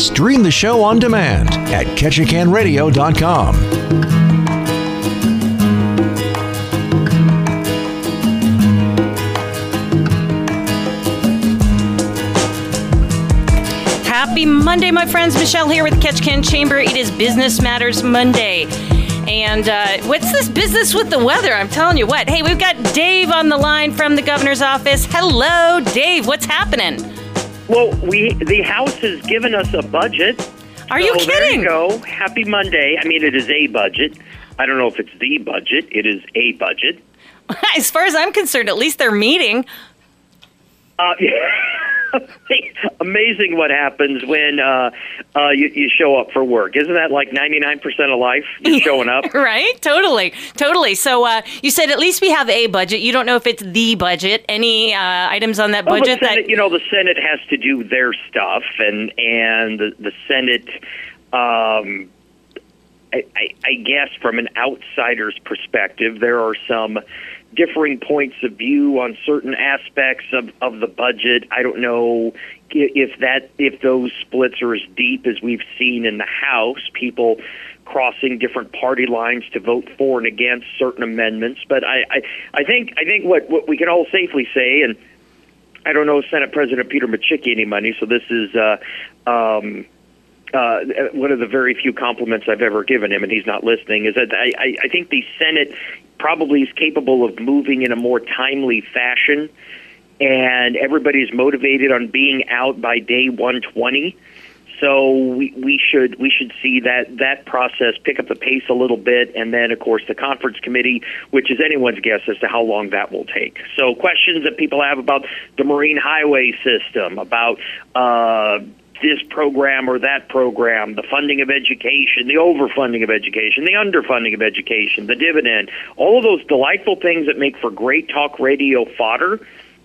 Stream the show on demand at ketchikanradio.com. Happy Monday, my friends. Michelle here with Ketchikan Chamber. It is Business Matters Monday. And uh, what's this business with the weather? I'm telling you what. Hey, we've got Dave on the line from the governor's office. Hello, Dave. What's happening? Well, we the House has given us a budget. Are you So There kidding? you go. Happy Monday. I mean, it is a budget. I don't know if it's the budget. It is a budget. As far as I'm concerned, at least they're meeting. Uh, amazing what happens when uh, uh, you, you show up for work. Isn't that like 99% of life? You're showing up. Right? Totally. Totally. So uh, you said at least we have a budget. You don't know if it's the budget. Any uh, items on that Well, the budget Senate, that. you know, the Senate has to do their stuff, and and the, the Senate, um, I, I, I guess, from an outsider's perspective, there are some differing points of view on certain aspects of, of the budget. I don't know if that if those splits are as deep as we've seen in the House. People crossing different party lines to vote for and against certain amendments. But I, I, I think I think what, what we can all safely say and I don't know Senate President Peter Micciche any money, so this is uh, um, uh, one of the very few compliments I've ever given him, and he's not listening. Is that I, I, I think the Senate probably is capable of moving in a more timely fashion, and everybody's motivated on being out by day 120. So we, we should we should see that that process pick up the pace a little bit, and then of course the conference committee, which is anyone's guess as to how long that will take. So questions that people have about the marine highway system, about uh, this program or that program, the funding of education, the overfunding of education, the underfunding of education, the dividend, all of those delightful things that make for great talk radio fodder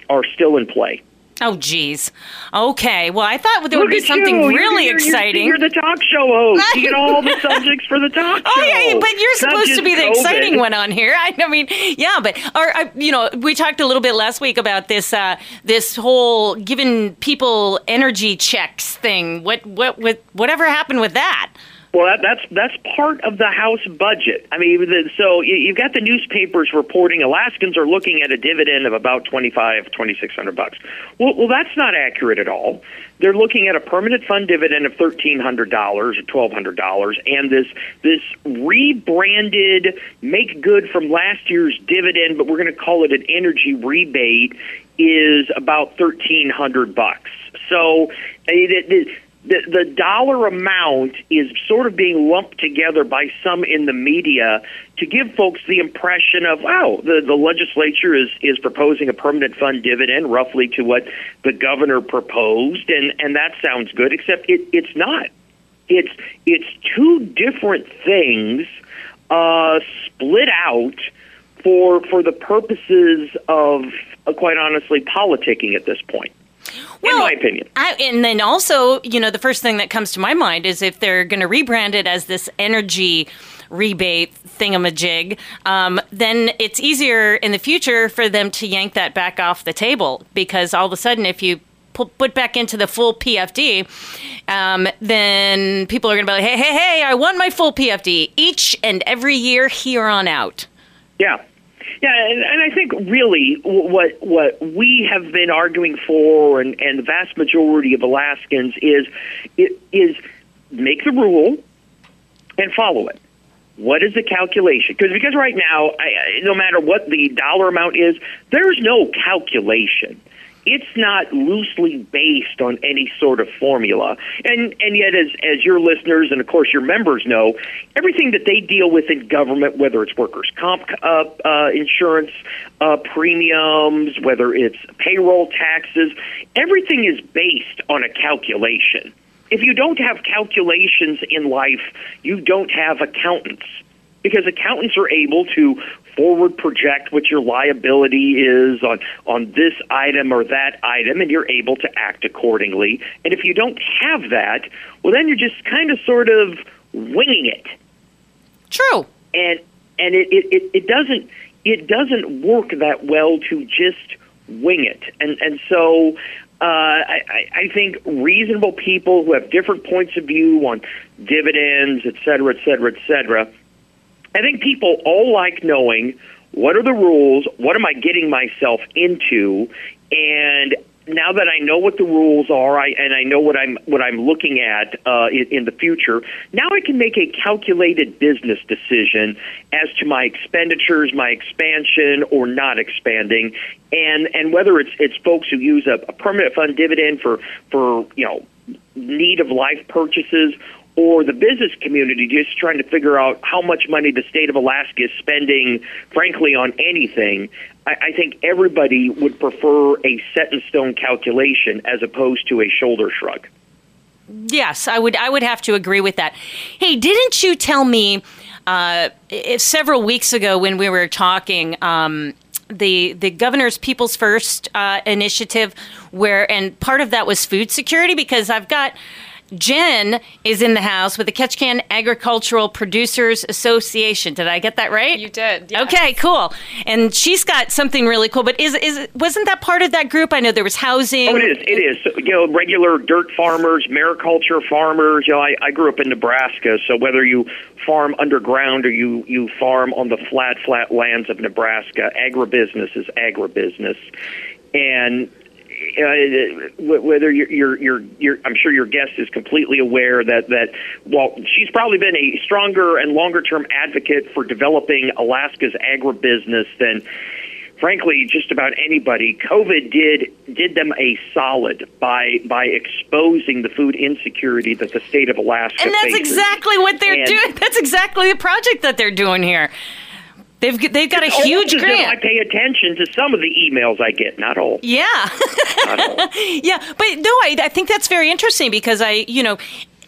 are still in play. Oh, geez. Okay. Well, I thought there would be something you. You're- really you're, exciting. You're, the talk show host. You get all the subjects for the talk show. Oh yeah, but you're supposed to be the COVID. exciting one on here. I, I mean, yeah, but or you know, we talked a little bit last week about this uh, this whole giving people energy checks thing. What what what whatever happened with that? Well, that, that's that's part of the House budget. I mean, the, so you, you've got the newspapers reporting Alaskans are looking at a dividend of about twenty five, twenty six hundred bucks. Well, well, that's not accurate at all. They're looking at a permanent fund dividend of thirteen hundred dollars or twelve hundred dollars, and this this rebranded make good from last year's dividend, but we're going to call it an energy rebate, is about thirteen hundred bucks. So it, it, the, the dollar amount is sort of being lumped together by some in the media to give folks the impression of wow the, the legislature is, is proposing a permanent fund dividend roughly to what the governor proposed and, and that sounds good except it, it's not. It's it's two different things uh, split out for for the purposes of uh, quite honestly politicking at this point in my opinion I, and then also, you know, the first thing that comes to my mind is if they're going to rebrand it as this energy rebate thingamajig, um, then it's easier in the future for them to yank that back off the table because all of a sudden, if you pu- put back into the full PFD, um, then people are going to be like, hey, hey, hey, I want my full PFD each and every year here on out. Yeah. Yeah, and, and I think really what what we have been arguing for, and, and the vast majority of Alaskans is is make the rule and follow it. What is the calculation? Because because right now, I- no matter what the dollar amount is, there's no calculation. It's not loosely based on any sort of formula, and and yet, as as your listeners and of course your members know, everything that they deal with in government, whether it's workers' comp uh, uh, insurance uh, premiums, whether it's payroll taxes, everything is based on a calculation if you don't have calculations in life, you don't have accountants. Because accountants are able to forward project what your liability is on, on this item or that item, and you're able to act accordingly. And if you don't have that, well, then you're just kind of sort of winging it True. and and it, it, it, it doesn't it doesn't work that well to just wing it and and so uh, I, I think reasonable people who have different points of view on dividends, et cetera, et cetera, et cetera. I think people all like knowing what are the rules, what am I getting myself into, and now that I know what the rules are, I, and I know what I'm what I'm looking at uh, in, in the future. Now I can make a calculated business decision as to my expenditures, my expansion, or not expanding, and and whether it's it's folks who use a, a permanent fund dividend for for you know need of life purchases or the business community just trying to figure out how much money the state of Alaska is spending, frankly, on anything. I, I think everybody would prefer a set in stone calculation as opposed to a shoulder shrug. Yes, I would. I would have to agree with that. Hey, didn't you tell me uh, several weeks ago when we were talking? Um, the the governor's People's First uh, initiative, where and part of that was food security because I've got Jen is in the house with the Ketchikan Agricultural Producers Association. Did I get that right? You did. Yes. Okay, cool. And she's got something really cool. But is is wasn't that part of that group? I know there was housing. Oh, it is. It is. So, you know, regular dirt farmers, mariculture farmers. You know, I, I grew up in Nebraska, so whether you farm underground or you you farm on the flat flat lands of Nebraska, agribusiness is agribusiness, and uh, whether you're, you're, you're, you're, I'm sure your guest is completely aware that that while she's probably been a stronger and longer term advocate for developing Alaska's agribusiness than frankly just about anybody covid did did them a solid by by exposing the food insecurity that the state of alaska and that's faces. exactly what they're And- doing that's exactly the project that they're doing here they've they've got a huge if I pay attention to some of the emails I get, not all. yeah Not all. yeah, but no, I, I think that's very interesting because I, you know,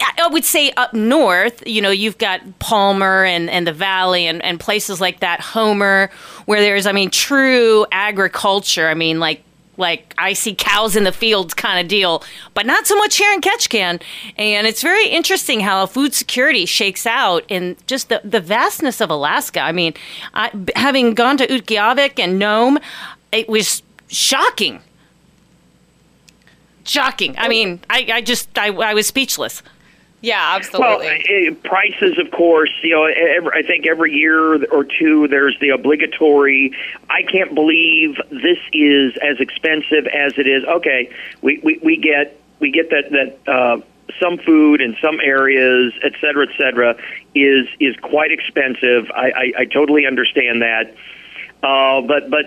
I I would say up north, you know, you've got Palmer and, and the Valley and, and places like that, Homer, where there's, I mean, true agriculture. I mean, like, like I see cows in the fields kind of deal, but not so much here in Ketchikan. And it's very interesting how food security shakes out in just the, the vastness of Alaska. I mean, I, having gone to Utqiagvik and Nome, it was shocking shocking. I oh. mean, I, I just I, I was speechless. Yeah, Well, absolutely. uh, prices, of course. You know, every, I think every year or two there's the obligatory. I can't believe this is as expensive as it is. Okay, we we, we get we get that that. Uh, some food in some areas, et cetera, et cetera, is is quite expensive. I, I, I totally understand that, uh, but but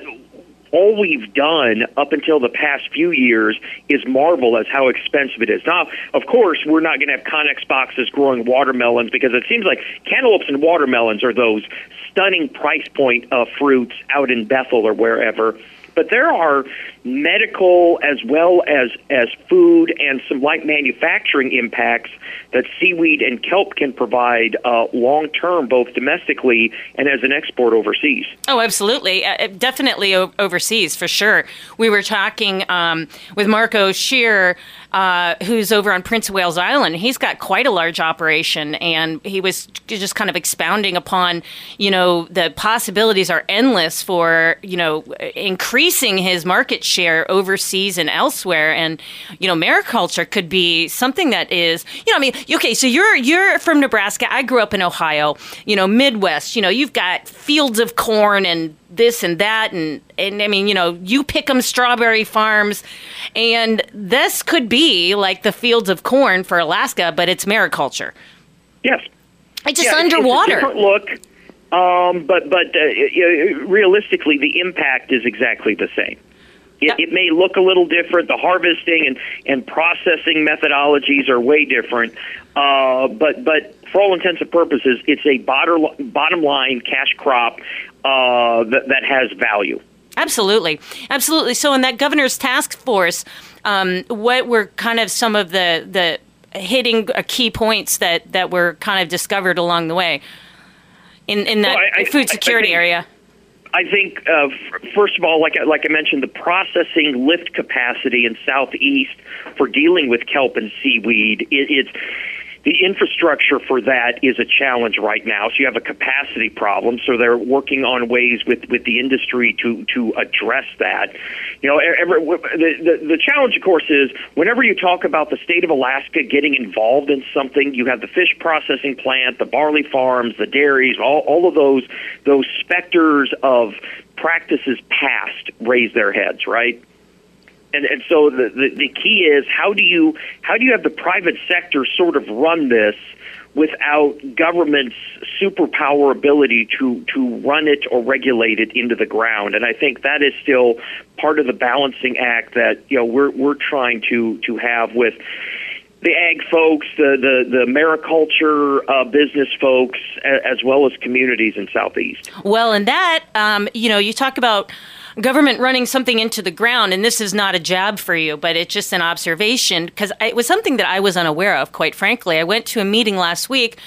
all we've done up until the past few years is marvel at how expensive it is. Now, of course, we're not going to have Connex boxes growing watermelons because it seems like cantaloupes and watermelons are those stunning price point uh, fruits out in Bethel or wherever. But there are medical as well as as food and some light manufacturing impacts that seaweed and kelp can provide uh, long term, both domestically and as an export overseas. Oh, absolutely, uh, definitely o- overseas for sure. We were talking um, with Marco Scheer, uh, who's over on Prince of Wales Island. He's got quite a large operation, and he was just kind of expounding upon, you know, the possibilities are endless for you know increasing his market share overseas and elsewhere. And you know, mariculture could be something that is, you know, I mean, okay, so you're you're from Nebraska. I grew up in Ohio. You know, Midwest. You know, you've got fields of corn and this and that and and I mean, you know, you pick them strawberry farms and this could be like the fields of corn for Alaska, but it's mariculture. Yes. It's just Yeah, underwater. It's a different look, um, but but uh, realistically, the impact is exactly the same. It, it may look a little different. The harvesting and, and processing methodologies are way different, uh, but but for all intents and purposes, it's a bottom bottom line cash crop uh, that that has value. Absolutely, absolutely. So, in that governor's task force, um, what were kind of some of the the hitting uh, key points that that were kind of discovered along the way in in that Well, I- I- food I security think- area? I think, uh, first of all, like I- like I mentioned, the processing lift capacity in southeast for dealing with kelp and seaweed, it, it's the infrastructure for that is a challenge right now. So you have a capacity problem. So they're working on ways with, with the industry to to address that. You know, every, the, the the challenge, of course, is whenever you talk about the state of Alaska getting involved in something, you have the fish processing plant, the barley farms, the dairies, all all of those those specters of practices past raise their heads, right? And and so the, the the key is how do you how do you have the private sector sort of run this without government's superpower ability to to run it or regulate it into the ground and I think that is still part of the balancing act that you know we're we're trying to to have with the ag folks, the the, the mariculture uh, business folks, as well as communities in Southeast. Well, and that, um, you know, you talk about government running something into the ground, and this is not a jab for you, but it's just an observation because it was something that I was unaware of, quite frankly. I went to a meeting last week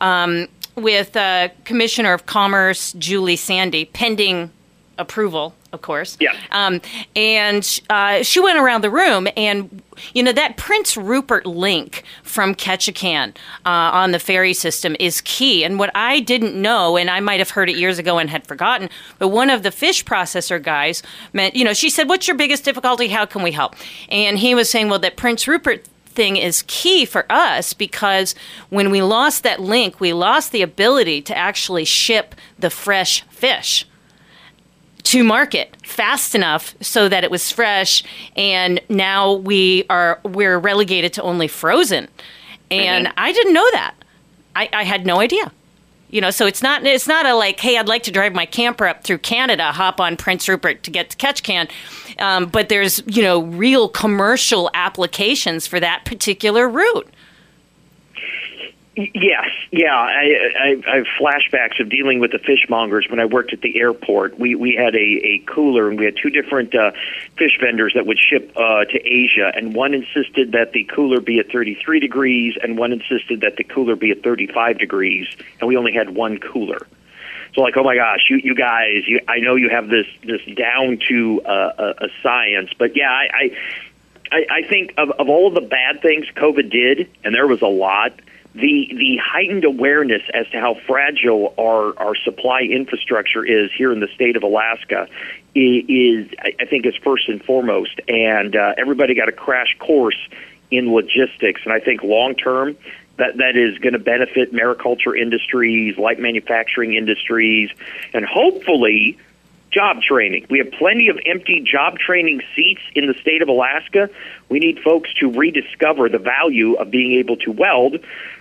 um, with uh, Commissioner of Commerce Julie Sande, pending approval, of course. Yeah. Um, and uh, she went around the room, and you know that Prince Rupert link from Ketchikan uh, on the ferry system is key. And what I didn't know, and I might have heard it years ago and had forgotten, but one of the fish processor guys meant, you know, she said, "What's your biggest difficulty? How can we help?" And he was saying, "Well, that Prince Rupert." thing is key for us because when we lost that link, we lost the ability to actually ship the fresh fish to market fast enough so that it was fresh and now we are we're relegated to only frozen. And mm-hmm. i didn't know that. I, I had no idea. You know so it's not it's not a like hey i'd like to drive my camper up through canada hop on prince rupert to get to Ketchikan. Um, but there's you know real commercial applications for that particular route Yes, yeah. I, I, I have flashbacks of dealing with the fishmongers when I worked at the airport. We we had a, a cooler and we had two different uh, fish vendors that would ship uh, to Asia, and one insisted that the cooler be at 33 degrees, and one insisted that the cooler be at 35 degrees, and we only had one cooler. So like, oh my gosh, you you guys, you, I know you have this this down to uh, a, a science, but yeah, I. I I, I think of, of all of the bad things COVID did, and there was a lot the the heightened awareness as to how fragile our our supply infrastructure is here in the state of Alaska is, I think is first and foremost, and uh, everybody got a crash course in logistics, and I think long term. That, that is going to benefit mariculture industries, light manufacturing industries, and hopefully job training. We have plenty of empty job training seats in the state of Alaska. We need folks to rediscover the value of being able to weld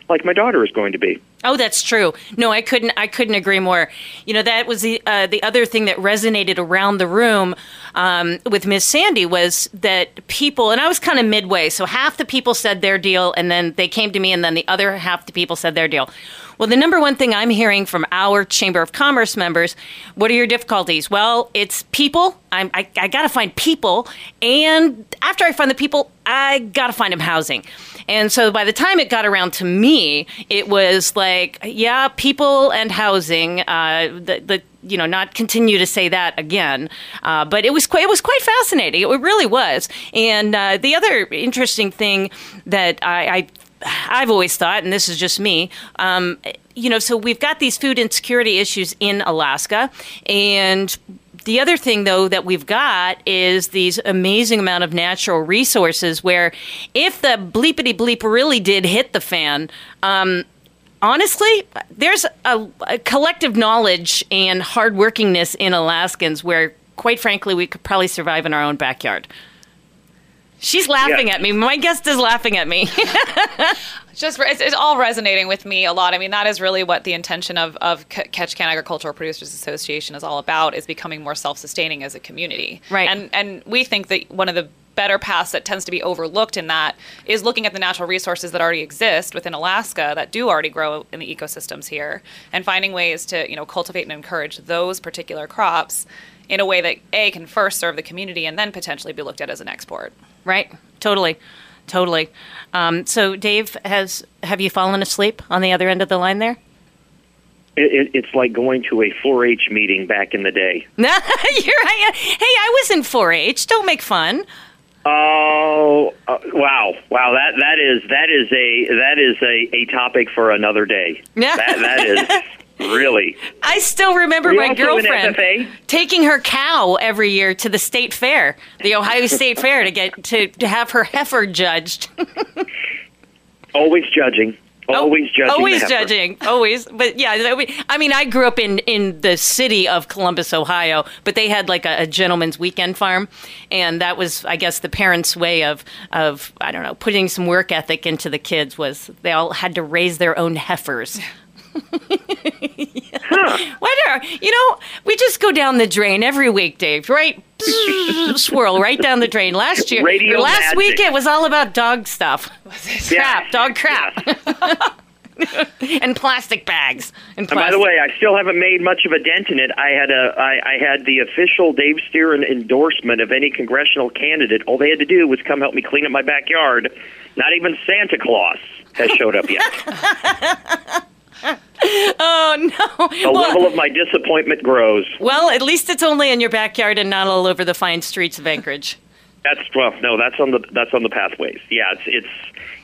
like my daughter is going to be. Oh, that's true. No, I couldn't. I couldn't agree more. You know, that was the uh, the other thing that resonated around the room um, with Miss Sande was that people, and I was kind of midway. So half the people said their deal, and then they came to me, and then the other half the people said their deal. Well, the number one thing I'm hearing from our Chamber of Commerce members, what are your difficulties? Well, it's people. I'm, I, I got to find people, and after I find the people, I got to find them housing. And so by the time it got around to me, it was like, yeah, people and housing. Uh, the, the you know not continue to say that again. Uh, but it was quite, it was quite fascinating. It really was. And uh, the other interesting thing that I, I I've always thought, and this is just me, um, you know, so we've got these food insecurity issues in Alaska, and the other thing, though, that we've got is these amazing amount of natural resources. Where, if the bleepity bleep really did hit the fan, um, honestly, there's a, a, collective knowledge and hardworkingness in Alaskans where, quite frankly, we could probably survive in our own backyard. She's laughing yeah. at me. My guest is laughing at me. just it's, it's, all resonating with me a lot. I mean, that is really what the intention of of Ketchikan Agricultural Producers Association is all about: is becoming more self-sustaining as a community. Right. And and we think that one of the better paths that tends to be overlooked in that is looking at the natural resources that already exist within Alaska that do already grow in the ecosystems here and finding ways to you know cultivate and encourage those particular crops in a way that a can first serve the community and then potentially be looked at as an export. Right. Totally. Totally. Um, so, Dave, has have you fallen asleep on the other end of the line there? It, it, it's like going to a 4-H meeting back in the day. You're, hey, I was in 4-H. Don't make fun. Oh uh, wow, wow! That that is that is a that is a, a topic for another day. Yeah. that, that is really. I still remember my girlfriend taking her cow every year to the state fair, the Ohio State Fair, to get to, to have her heifer judged. Always judging. Always judging. Oh, Always heifer. judging. Always. But yeah, I mean, I grew up in, in the city of Columbus, Ohio, but they had like a, a gentleman's weekend farm. And that was, I guess, the parents' way of, of, I don't know, putting some work ethic into the kids was they all had to raise their own heifers. Whatever. You know, we just go down the drain every week, Dave, right? Swirl right down the drain. Last year, Radio last magic. week, it was all about dog stuff. Yeah. Crap, dog crap. and plastic bags. And, And by the way, I still haven't made much of a dent in it. I had a I, I had the official Dave Stieren endorsement of any congressional candidate. All they had to do was come help me clean up my backyard. Not even Santa Claus has showed up yet. oh no. The Well, level of my disappointment grows. well, at least it's only in your backyard and not all over the fine streets of Anchorage. That's well, no, that's on the that's on the pathways. Yeah, it's it's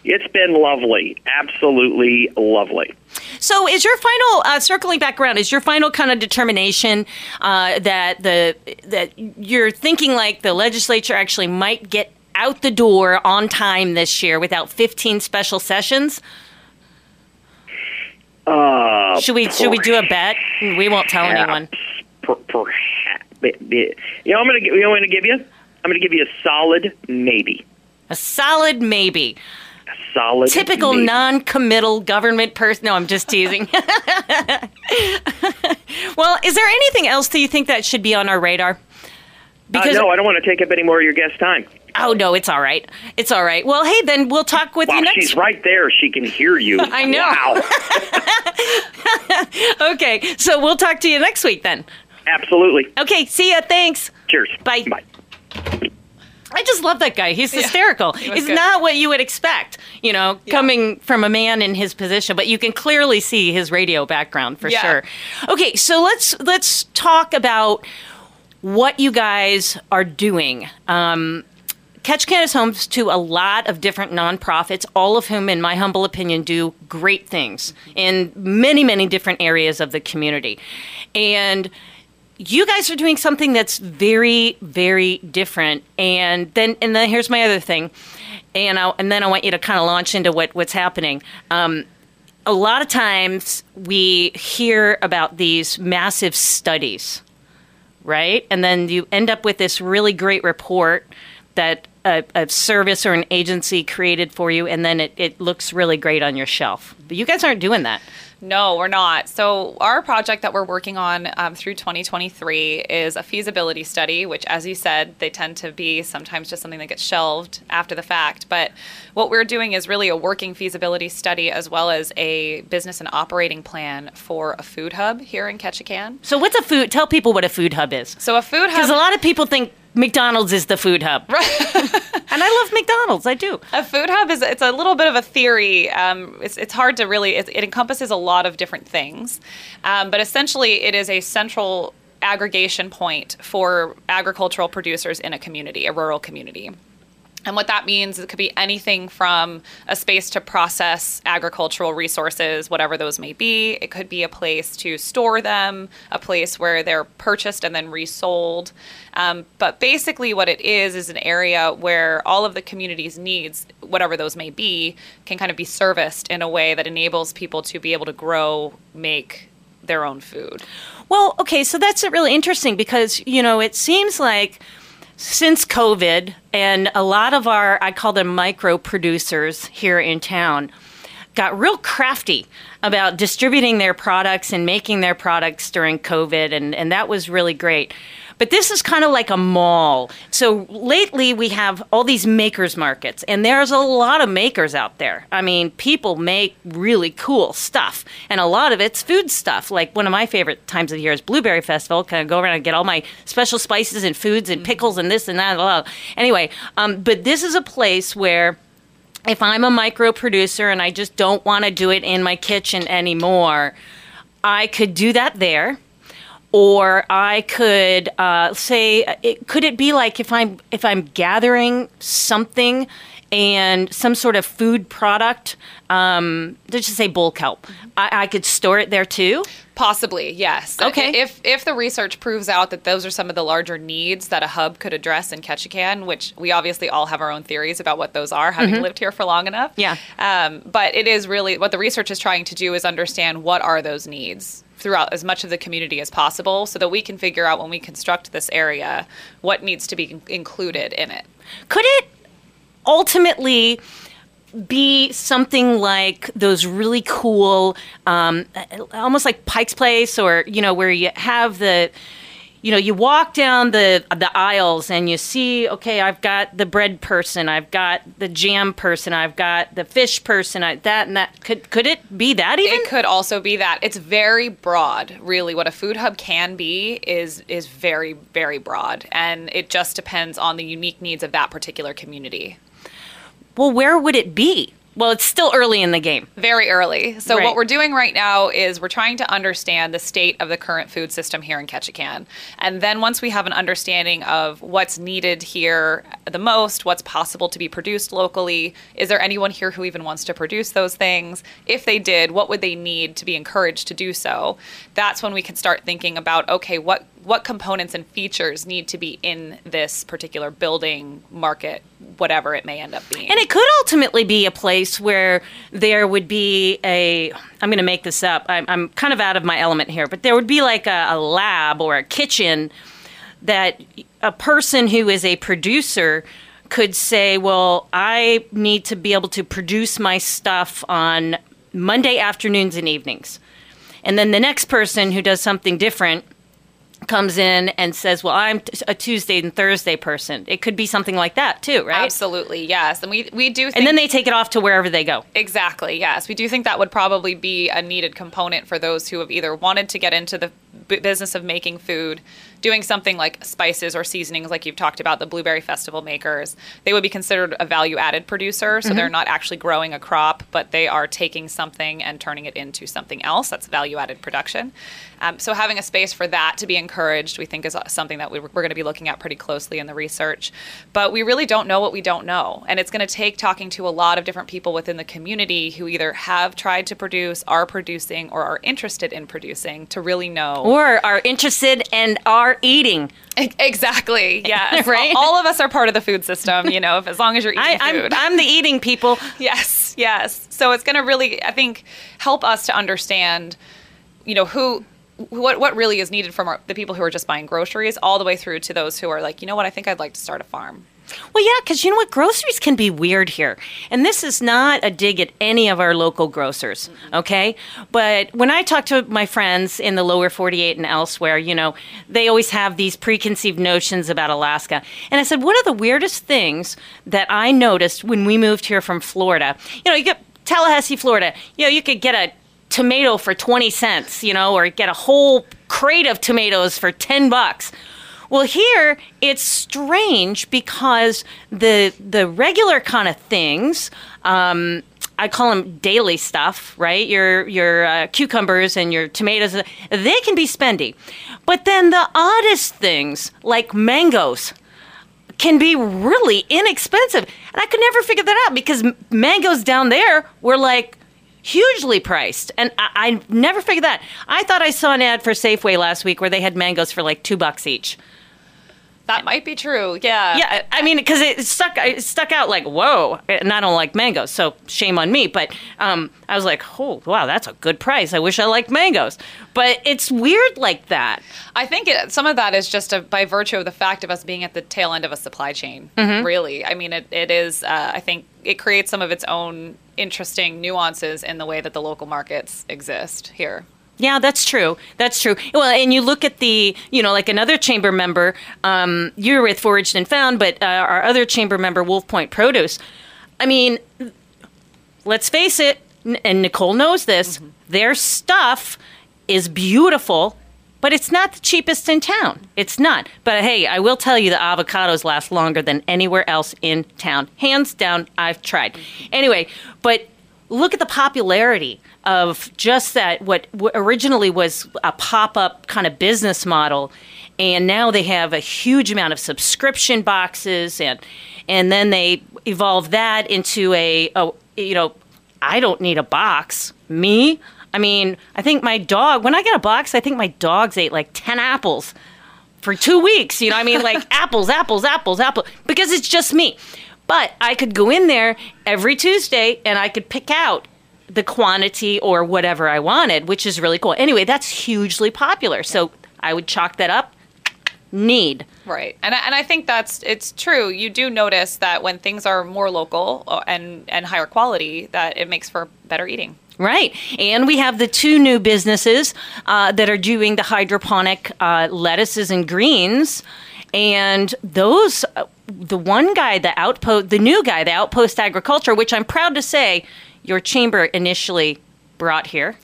it's been lovely, absolutely lovely. So, is your final uh, circling back around? Is your final kind of determination uh, that the that you're thinking like the legislature actually might get out the door on time this year without 15 special sessions? Uh, Should we should we do a bet? We won't tell anyone. Per, perhaps, you know, I'm gonna you know, what I'm gonna give you. I'm gonna give you a solid maybe. A solid maybe. A solid Typical maybe. non-committal government person. No, I'm just teasing. well, is there anything else that you think that should be on our radar? Uh, no, I don't want to take up any more of your guest time. oh no, it's all right. It's all right. Well, hey, then we'll talk with Wow, you next. she's right there. She can hear you. I know. Wow. Okay, so we'll talk to you next week then. Absolutely. Okay, see ya. Thanks. Cheers. Bye. Bye. I just love that guy. He's hysterical. was He's good. not what you would expect, you know, coming from a man in his position, but you can clearly see his radio background for Yeah. sure. Okay, so let's let's talk about what you guys are doing. Um, Ketchikan is home to a lot of different nonprofits, all of whom, in my humble opinion, do great things in many, many different areas of the community. And you guys are doing something that's very, very different. And then, and then here's my other thing, and I, and then I want you to kind of launch into what what's happening. Um, a lot of times we hear about these massive studies, right? And then you end up with this really great report that a, a service or an agency created for you, and then it, it looks really great on your shelf. But you guys aren't doing that. No, we're not. So, our project that we're working on um, through 2023 is a feasibility study, which, as you said, they tend to be sometimes just something that gets shelved after the fact. But what we're doing is really a working feasibility study as well as a business and operating plan for a food hub here in Ketchikan. So, what's a food? Tell people what a food hub is. So, a food hub. Because a lot of people think McDonald's is the food hub. and I love McDonald's. I do. A food hub is it's a little bit of a theory. Um, it's, it's hard to really it, it encompasses a lot of different things, um, but essentially it is a central aggregation point for agricultural producers in a community, a rural community. And what that means, it could be anything from a space to process agricultural resources, whatever those may be. It could be a place to store them, a place where they're purchased and then resold. Um, but basically, what it is is an area where all of the community's needs, whatever those may be, can kind of be serviced in a way that enables people to be able to grow, make their own food. Well, okay, so that's really interesting because, you know, it seems like since COVID and a lot of our, I call them micro producers here in town, got real crafty about distributing their products and making their products during COVID, and, and that was really great. But this is kind of like a mall. So lately we have all these makers markets, and there's a lot of makers out there. I mean, people make really cool stuff, and a lot of it's food stuff. Like one of my favorite times of the year is Blueberry Festival. Kind of go around and get all my special spices and foods and pickles and this and that. Blah, blah. Anyway, um, but this is a place where if I'm a micro producer and I just don't want to do it in my kitchen anymore, I could do that there. Or I could uh, say, it, could it be like if I'm if I'm gathering something and some sort of food product, um, let's just say bulk kelp, I, I could store it there too. Possibly, yes. Okay. If if the research proves out that those are some of the larger needs that a hub could address in Ketchikan, which we obviously all have our own theories about what those are, having lived here for long enough. Yeah. Um, but it is really what the research is trying to do is understand what are those needs throughout as much of the community as possible, so that we can figure out when we construct this area what needs to be in- included in it. Could it ultimately be something like those really cool, um, almost like Pike's Place, or you know, where you have the, you know, you walk down the the aisles and you see, okay, I've got the bread person, I've got the jam person, I've got the fish person, I, that and that. Could could it be that even? It could also be that it's very broad. Really, what a food hub can be is is very very broad, and it just depends on the unique needs of that particular community. well, where would it be? Well, it's still early in the game. Very early. So Right. what we're doing right now is we're trying to understand the state of the current food system here in Ketchikan. And then once we have an understanding of what's needed here the most, what's possible to be produced locally, is there anyone here who even wants to produce those things? If they did, what would they need to be encouraged to do so? That's when we can start thinking about okay, what what components and features need to be in this particular building, market, whatever it may end up being. And it could ultimately be a place where there would be a, I'm going to make this up, I'm, I'm kind of out of my element here, but there would be like a, a lab or a kitchen that a person who is a producer could say, well, I need to be able to produce my stuff on Monday afternoons and evenings. And then the next person who does something different comes in and says, "Well, I'm t- a Tuesday and Thursday person." It could be something like that too, right? Absolutely, yes. And we we do think And then they take it off to wherever they go. Exactly, yes. We do think that would probably be a needed component for those who have either wanted to get into the b- business of making food, doing something like spices or seasonings, like you've talked about, the Blueberry Festival makers. They would be considered a value added producer, so they're not actually growing a crop, but they are taking something and turning it into something else. That's value added production. Um, so having a space for that to be encouraged, we think is uh, something that we, we're going to be looking at pretty closely in the research. But we really don't know what we don't know, and it's going to take talking to a lot of different people within the community who either have tried to produce, are producing, or are interested in producing to really know. Or are interested and are eating. E- Exactly. Yeah. Right? All of us are part of the food system. You know, if, as long as you're eating I, I'm, food. I'm the eating people. Yes, yes. So it's going to really, I think, help us to understand, you know, who, what, what really is needed from our, the people who are just buying groceries, all the way through to those who are like, you know what, I think I'd like to start a farm. Well, yeah, because you know what? Groceries can be weird here. And this is not a dig at any of our local grocers, okay? But when I talk to my friends in the lower 48 and elsewhere, you know, they always have these preconceived notions about Alaska. And I said, one of the weirdest things that I noticed when we moved here from Florida, you know, you get Tallahassee, Florida, you know, you could get a tomato for 20 cents, you know, or get a whole crate of tomatoes for 10 bucks. Well, here it's strange because the the regular kind of things, um, I call them daily stuff, right? Your your uh, cucumbers and your tomatoes, they can be spendy, but then the oddest things like mangoes can be really inexpensive, and I could never figure that out because mangoes down there were like hugely priced, and I, I never figured that. I thought I saw an ad for Safeway last week where they had mangoes for like two bucks each. That might be true. Yeah. Yeah, I mean, because it stuck, it stuck out like, whoa, and I don't like mangoes, so shame on me. But um, I was like, oh, wow, that's a good price. I wish I liked mangoes. But it's weird like that. I think it, some of that is just a, by virtue of the fact of us being at the tail end of a supply chain. Really, I mean, it, it is. Uh, I think it creates some of its own interesting nuances in the way that the local markets exist here. Yeah, that's true. That's true. Well, and you look at the, you know, like another chamber member, um, you're with Foraged and Found, but uh, our other chamber member, Wolf Point Produce. I mean, let's face it, n- and Nicole knows this, their stuff is beautiful, but it's not the cheapest in town. It's not. But hey, I will tell you the avocados last longer than anywhere else in town. Hands down, I've tried. Anyway, but look at the popularity of just that what, originally was a pop-up kind of business model and now they have a huge amount of subscription boxes and and then they evolve that into a, a you know i don't need a box. Me? I mean i think my dog when i get a box i think my dogs ate like 10 apples for two weeks you know i mean? Like apples apples apples apples because it's just me. But I could go in there every Tuesday and I could pick out the quantity or whatever I wanted, which is really cool. Anyway, that's hugely popular. So I would chalk that up. Need. Right. And I, and I think that's it's true. You do notice that when things are more local uh, and and higher quality that it makes for better eating. Right. And we have the two new businesses uh, that are doing the hydroponic uh, lettuces and greens. And those, uh, the one guy, the outpost, the new guy, the outpost agriculture, which I'm proud to say your chamber initially brought here.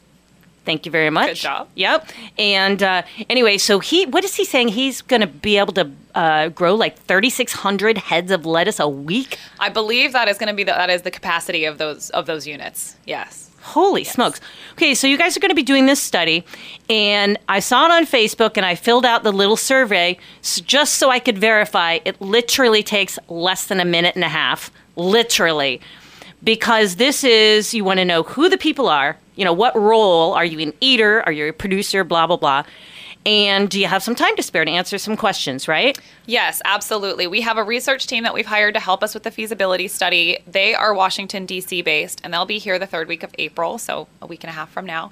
Thank you very much. Good job. Yep. And uh, anyway, so he, what is he saying? He's going to be able to uh, grow like 3,600 heads of lettuce a week. I believe that is going to be the, that is the capacity of those of those units. Yes. Holy yes. smokes. Okay, so you guys are going to be doing this study, and I saw it on Facebook and I filled out the little survey just so I could verify it literally takes less than a minute and a half. Literally. Because this is, you want to know who the people are, you know, what role are you an eater, are you a producer, blah, blah, blah. And do you have some time to spare to answer some questions, right? Yes, absolutely. We have a research team that we've hired to help us with the feasibility study. They are Washington, D.C. based, and they'll be here the third week of April, so a week and a half from now.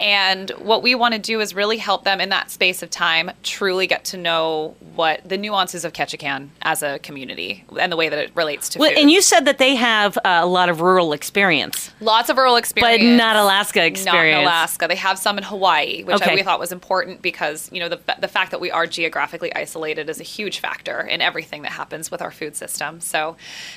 And what we want to do is really help them in that space of time truly get to know what the nuances of Ketchikan as a community and the way that it relates to well, food. And you said that they have uh, a lot of rural experience. Lots of rural experience. But not Alaska experience. Not in Alaska. They have some in Hawaii, which okay. I, we thought was important because, you know, the, the fact that we are geographically isolated is a huge factor in everything that happens with our food system. So,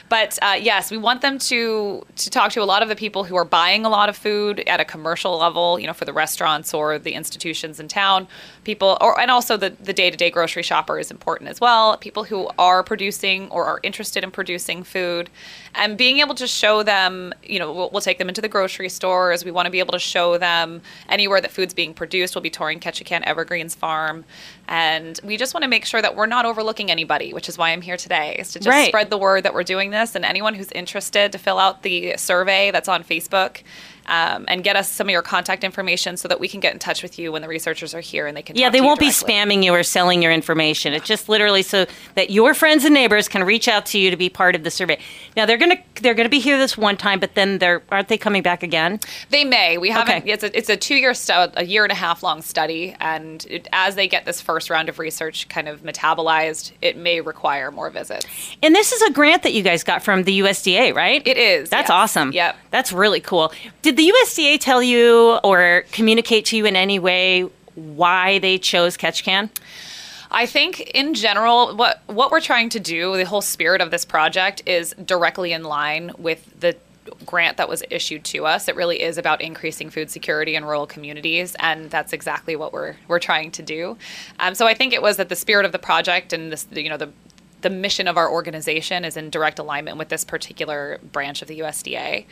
but uh, yes, we want them to, to talk to a lot of the people who are buying a lot of food at a commercial level, you know, for the restaurants or the institutions in town. People, or and also the, the day-to-day grocery shopper is important as well. People who are producing or are interested in producing food, and being able to show them, you know, we'll, we'll take them into the grocery stores. We want to be able to show them anywhere that food's being produced. We'll be touring Ketchikan Evergreens Farm, and we just want to make sure that we're not overlooking anybody, which is why I'm here today, is to just right. spread the word that we're doing this. And anyone who's interested to fill out the survey that's on Facebook um, and get us some of your contact information so that we can get in touch with you when the researchers are here and they can. Yeah, they won't be spamming you or selling your information. It's just literally so that your friends and neighbors can reach out to you to be part of the survey. Now they're gonna they're gonna be here this one time, but then they're aren't they coming back again? They may. We haven't. Okay. It's a it's a two year stu- a year and a half long study, and it, as they get this first round of research kind of metabolized, it may require more visits. And this is a grant that you guys got from the USDA, right? It is. That's yes. awesome. Yep. That's really cool. Did the USDA tell you or communicate to you in any way why they chose Ketchikan? I think in general, what what we're trying to do, the whole spirit of this project is directly in line with the grant that was issued to us. It really is about increasing food security in rural communities, and that's exactly what we're we're trying to do. Um, so I think it was that the spirit of the project and this, you know, the the mission of our organization is in direct alignment with this particular branch of the USDA.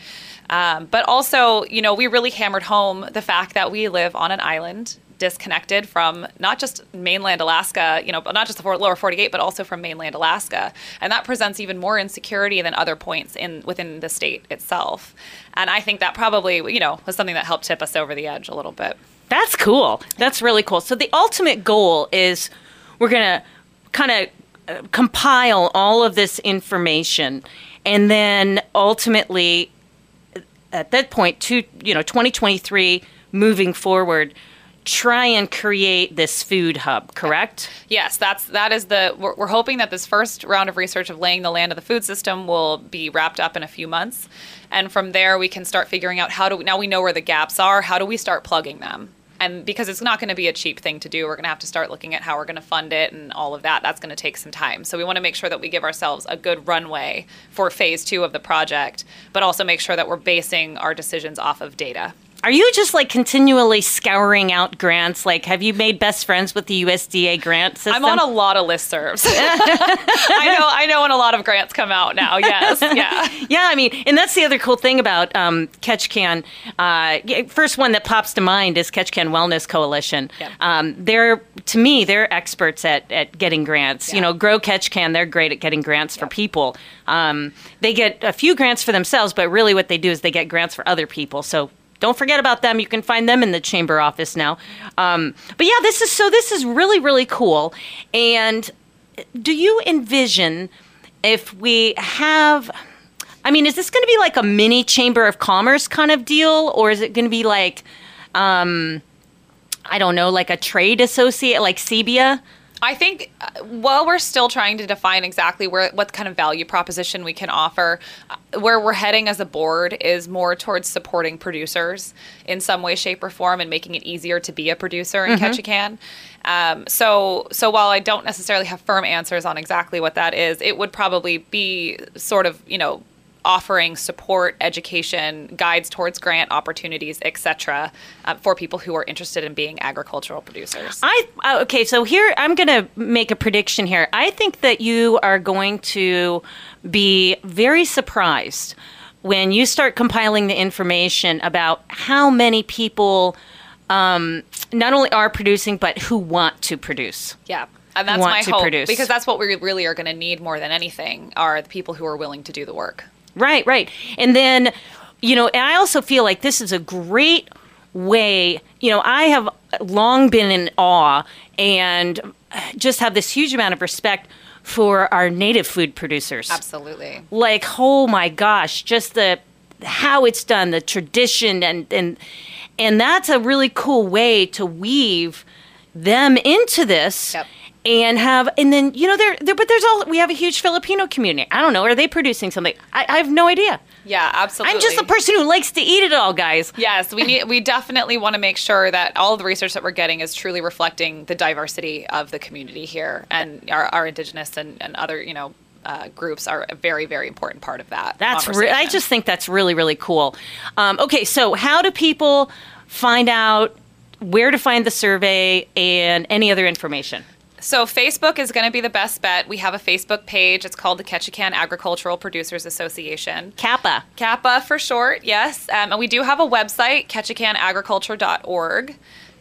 Um, but also, you know, we really hammered home the fact that we live on an island disconnected from not just mainland Alaska, you know, not just the lower 48, but also from mainland Alaska. And that presents even more insecurity than other points in within the state itself. And I think that probably, you know, was something that helped tip us over the edge a little bit. That's cool. That's really cool. So the ultimate goal is we're going to kind of uh, compile all of this information and then ultimately at that point to you know 2023 moving forward try and create this food hub correct? Yes that's that is the we're, we're, hoping that this first round of research of laying the land of the food system will be wrapped up in a few months. And from there we can start figuring out how do now we know where the gaps are how do we start plugging them? And because it's not going to be a cheap thing to do we're going to have to start looking at how we're going to fund it and all of that that's going to take some time. So we want to make sure that we give ourselves a good runway for phase two of the project but also make sure that we're basing our decisions off of data are you just like continually scouring out grants? Like, have you made best friends with the USDA grant system? I'm on a lot of listservs. I know, I know when a lot of grants come out now. Yes, yeah, yeah. I mean, and that's the other cool thing about um, Ketchikan. Uh, first one that pops to mind is Ketchikan Wellness Coalition. Yeah. Um, they're to me, they're experts at at getting grants. You know, Grow Ketchikan, they're great at getting grants for people. Um, they get a few grants for themselves, but really what they do is they get grants for other people. So don't forget about them. You can find them in the chamber office now. Um, but yeah, this is so. This is really really cool. And do you envision if we have? I mean, is this going to be like a mini chamber of commerce kind of deal, or is it going to be like, um, I don't know, like a trade associate, like Sebia? I think uh, while we're still trying to define exactly where what kind of value proposition we can offer, uh, where we're heading as a board is more towards supporting producers in some way, shape, or form, and making it easier to be a producer in Ketchikan. Um, so, so while I don't necessarily have firm answers on exactly what that is, it would probably be sort of you know offering support, education, guides towards grant opportunities, etc., uh, for people who are interested in being agricultural producers. I uh, okay, so here I'm going to make a prediction here. I think that you are going to be very surprised when you start compiling the information about how many people um, not only are producing but who want to produce. Yeah. And that's my hope produce. because that's what we really are going to need more than anything are the people who are willing to do the work. Right, right. And then, you know, and I also feel like this is a great way. You know, I have long been in awe and just have this huge amount of respect for our native food producers. Absolutely. Like, oh my gosh, just the how it's done, the tradition and and and that's a really cool way to weave them into this. Yep. And have and then you know there, there but there's all we have a huge Filipino community. I don't know are they producing something? I, I have no idea. Yeah, absolutely. I'm just the person who likes to eat it all, guys. Yes, we need. We definitely want to make sure that all the research that we're getting is truly reflecting the diversity of the community here, and our, our indigenous and, and other, you know, uh, groups are a very, very important part of that. That's re- I just think that's really really cool. Um, okay, so how do people find out where to find the survey and any other information? So Facebook is going to be the best bet. We have a Facebook page. It's called the Ketchikan Agricultural Producers Association. Kappa. Kappa for short, yes. Um, and we do have a website, ketchikanagriculture.org.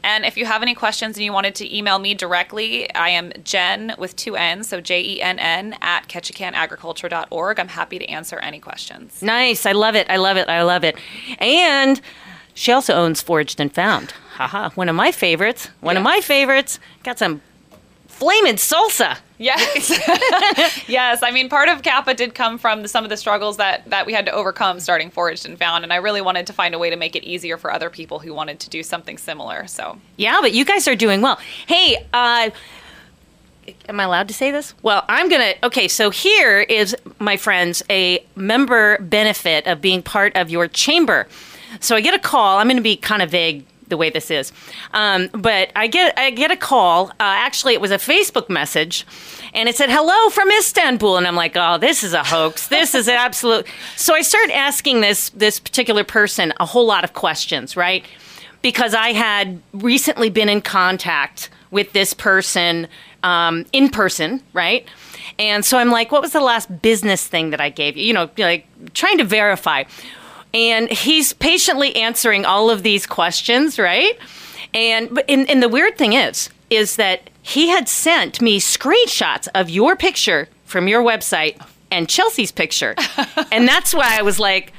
And if you have any questions and you wanted to email me directly, I am Jen with two N's, so J E N N at ketchikanagriculture.org. I'm happy to answer any questions. Nice. I love it. I love it. I love it. And she also owns Foraged and Found. Haha. One of my favorites. One of my favorites. Got some flaming salsa. Yes. yes. I mean, part of Kappa did come from the, some of the struggles that, that we had to overcome starting Foraged and Found. And I really wanted to find a way to make it easier for other people who wanted to do something similar. So, Yeah, but you guys are doing well. Hey, uh, am I allowed to say this? Well, I'm going to. Okay, so here is, my friends, a member benefit of being part of your chamber. So I get a call. I'm going to be kind of vague the way this is, um, but I get I get a call. Uh, actually, it was a Facebook message, and it said "Hello from Istanbul," and I'm like, "Oh, this is a hoax. This is absolute." So I start asking this this particular person a whole lot of questions, right? because I had recently been in contact with this person um, in person, right? And so I'm like, what was the last business thing that I gave you? You know, like trying to verify. And he's patiently answering all of these questions, right? And but and, and the weird thing is, is that he had sent me screenshots of your picture from your website and Chelsea's picture, and that's why I was like,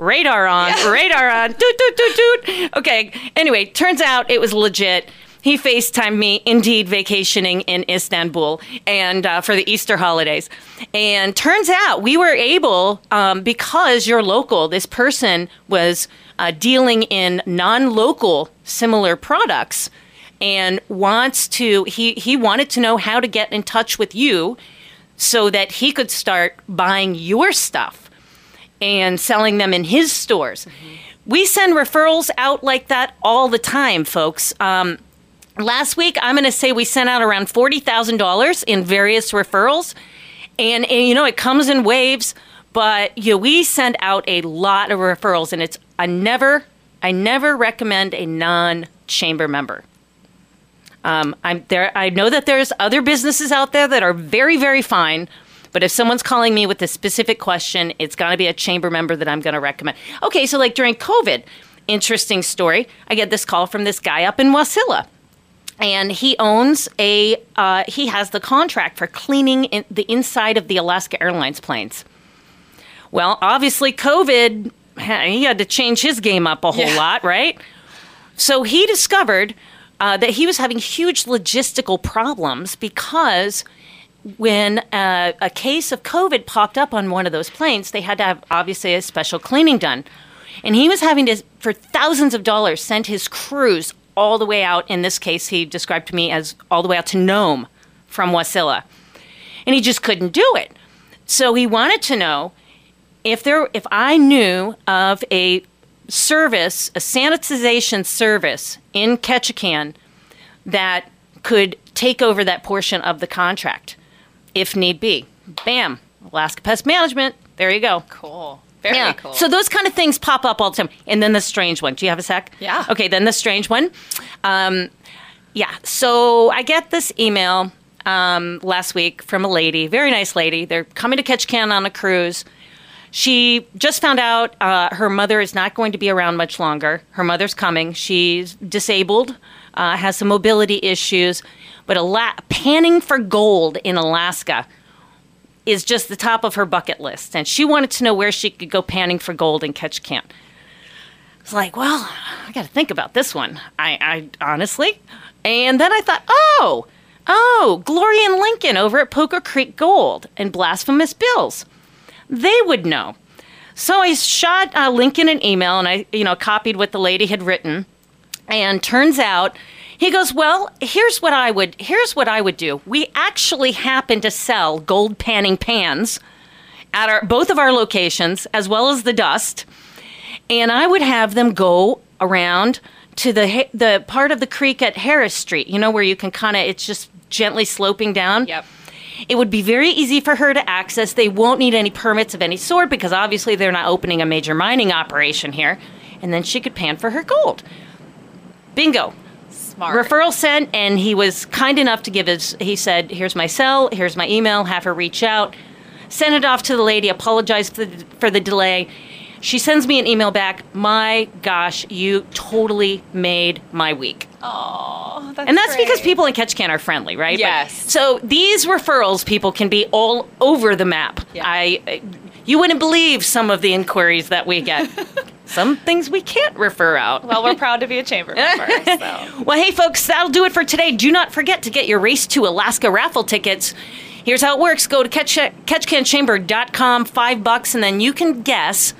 radar on, radar on, doot, doot, doot, doot. Okay. Anyway, turns out it was legit. He FaceTimed me, indeed, vacationing in Istanbul and uh, for the Easter holidays. And turns out we were able, um, because you're local, this person was uh, dealing in non local similar products and wants to, he, he wanted to know how to get in touch with you so that he could start buying your stuff and selling them in his stores. We send referrals out like that all the time, folks. Um, last week, I'm going to say we sent out around $40,000 in various referrals. And, and, you know, it comes in waves, but you know, we send out a lot of referrals, and it's I never I never recommend a non-chamber member. Um, I'm there. I know that there's other businesses out there that are very, very fine. But if someone's calling me with a specific question, it's got to be a chamber member that I'm going to recommend. Okay, so like during COVID, interesting story. I get this call from this guy up in Wasilla and he owns a uh, he has the contract for cleaning in the inside of the alaska airlines planes. Well obviously covid he had to change his game up a whole Yeah. lot right? So he discovered uh, that he was having huge logistical problems because when uh, a case of covid popped up on one of those planes they had to have obviously a special cleaning done. And he was having to for thousands of dollars send his crews all the way out in this case he described to me as all the way out to nome from wasilla. And he just couldn't do it. So he wanted to know if there if i knew of a service a sanitization service in ketchikan that could take over that portion of the contract if need be. Bam alaska pest management there you go. Cool. Very yeah. cool. So those kind of things pop up all the time. And then the strange one. Do you have a sec? Yeah. Okay, then the strange one. Um, yeah. So I get this email um, last week from a lady, very nice lady. They're coming to Ketchikan on a cruise. She just found out uh, her mother is not going to be around much longer. Her mother's coming. She's disabled, uh, has some mobility issues, but Ala- panning for gold in Alaska is just the top of her bucket list. And she wanted to know where she could go panning for gold and Ketchikan. It's like, well, I got to think about this one. I, I honestly. And then I thought, oh, oh, Gloria and Lincoln over at Poker Creek Gold and Blasphemous Bills. They would know. So I shot uh, Lincoln an email and I, you know, copied what the lady had written. And turns out he goes, "Well, here's what I would here's what I would do. We actually happen to sell gold panning pans at our both of our locations as well as the dust, and I would have them go around to the the part of the creek at Harris Street, you know where you can kind of it's just gently sloping down. Yep. It would be very easy for her to access. They won't need any permits of any sort because obviously they're not opening a major mining operation here. And then she could pan for her gold. Bingo. Smart. Referral sent, and he was kind enough to give his. He said, "Here's my cell. Here's my email. Have her reach out." Send it off to the lady. Apologize for the, for the delay. She sends me an email back. My gosh, you totally made my week. Aw, that's And that's because people in Ketchikan are friendly, right? But- Yes. so these referrals, people can be all over the map. Yeah. I, you wouldn't believe some of the inquiries that we get. some things we can't refer out. Well, we're proud to be a chamber member. So. Well, hey, folks, that'll do it for today. Do not forget to get your Race to Alaska raffle tickets. Here's how it works go to catch, ketchikanchamber.com, five bucks, and then you can guess.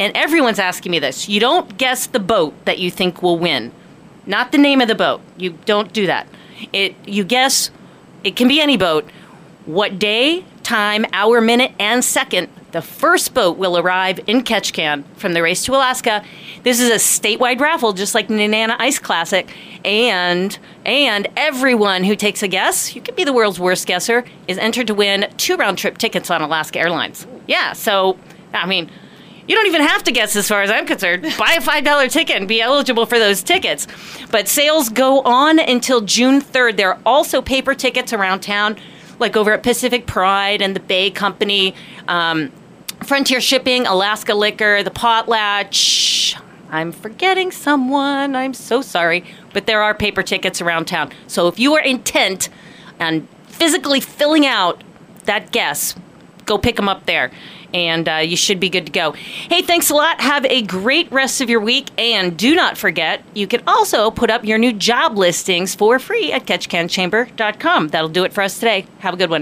And everyone's asking me this. You don't guess the boat that you think will win, not the name of the boat. You don't do that. It you guess. It can be any boat. What day, time, hour, minute, and second the first boat will arrive in Ketchikan from the race to Alaska. This is a statewide raffle, just like Nenana Ice Classic, and and everyone who takes a guess, you could be the world's worst guesser, is entered to win two round trip tickets on Alaska Airlines. Yeah, so I mean. You don't even have to guess as far as I'm concerned. Buy a $5 ticket and be eligible for those tickets. But sales go on until June 3rd. There are also paper tickets around town, like over at Pacific Pride and the Bay Company, um, Frontier Shipping, Alaska Liquor, the Potlatch. I'm forgetting someone. I'm so sorry. But there are paper tickets around town. So if you are intent on physically filling out that guess, go pick them up there and uh, you should be good to go. Hey, thanks a lot. Have a great rest of your week. And do not forget, you can also put up your new job listings for free at ketchikanchamber.com. That'll do it for us today. Have a good one.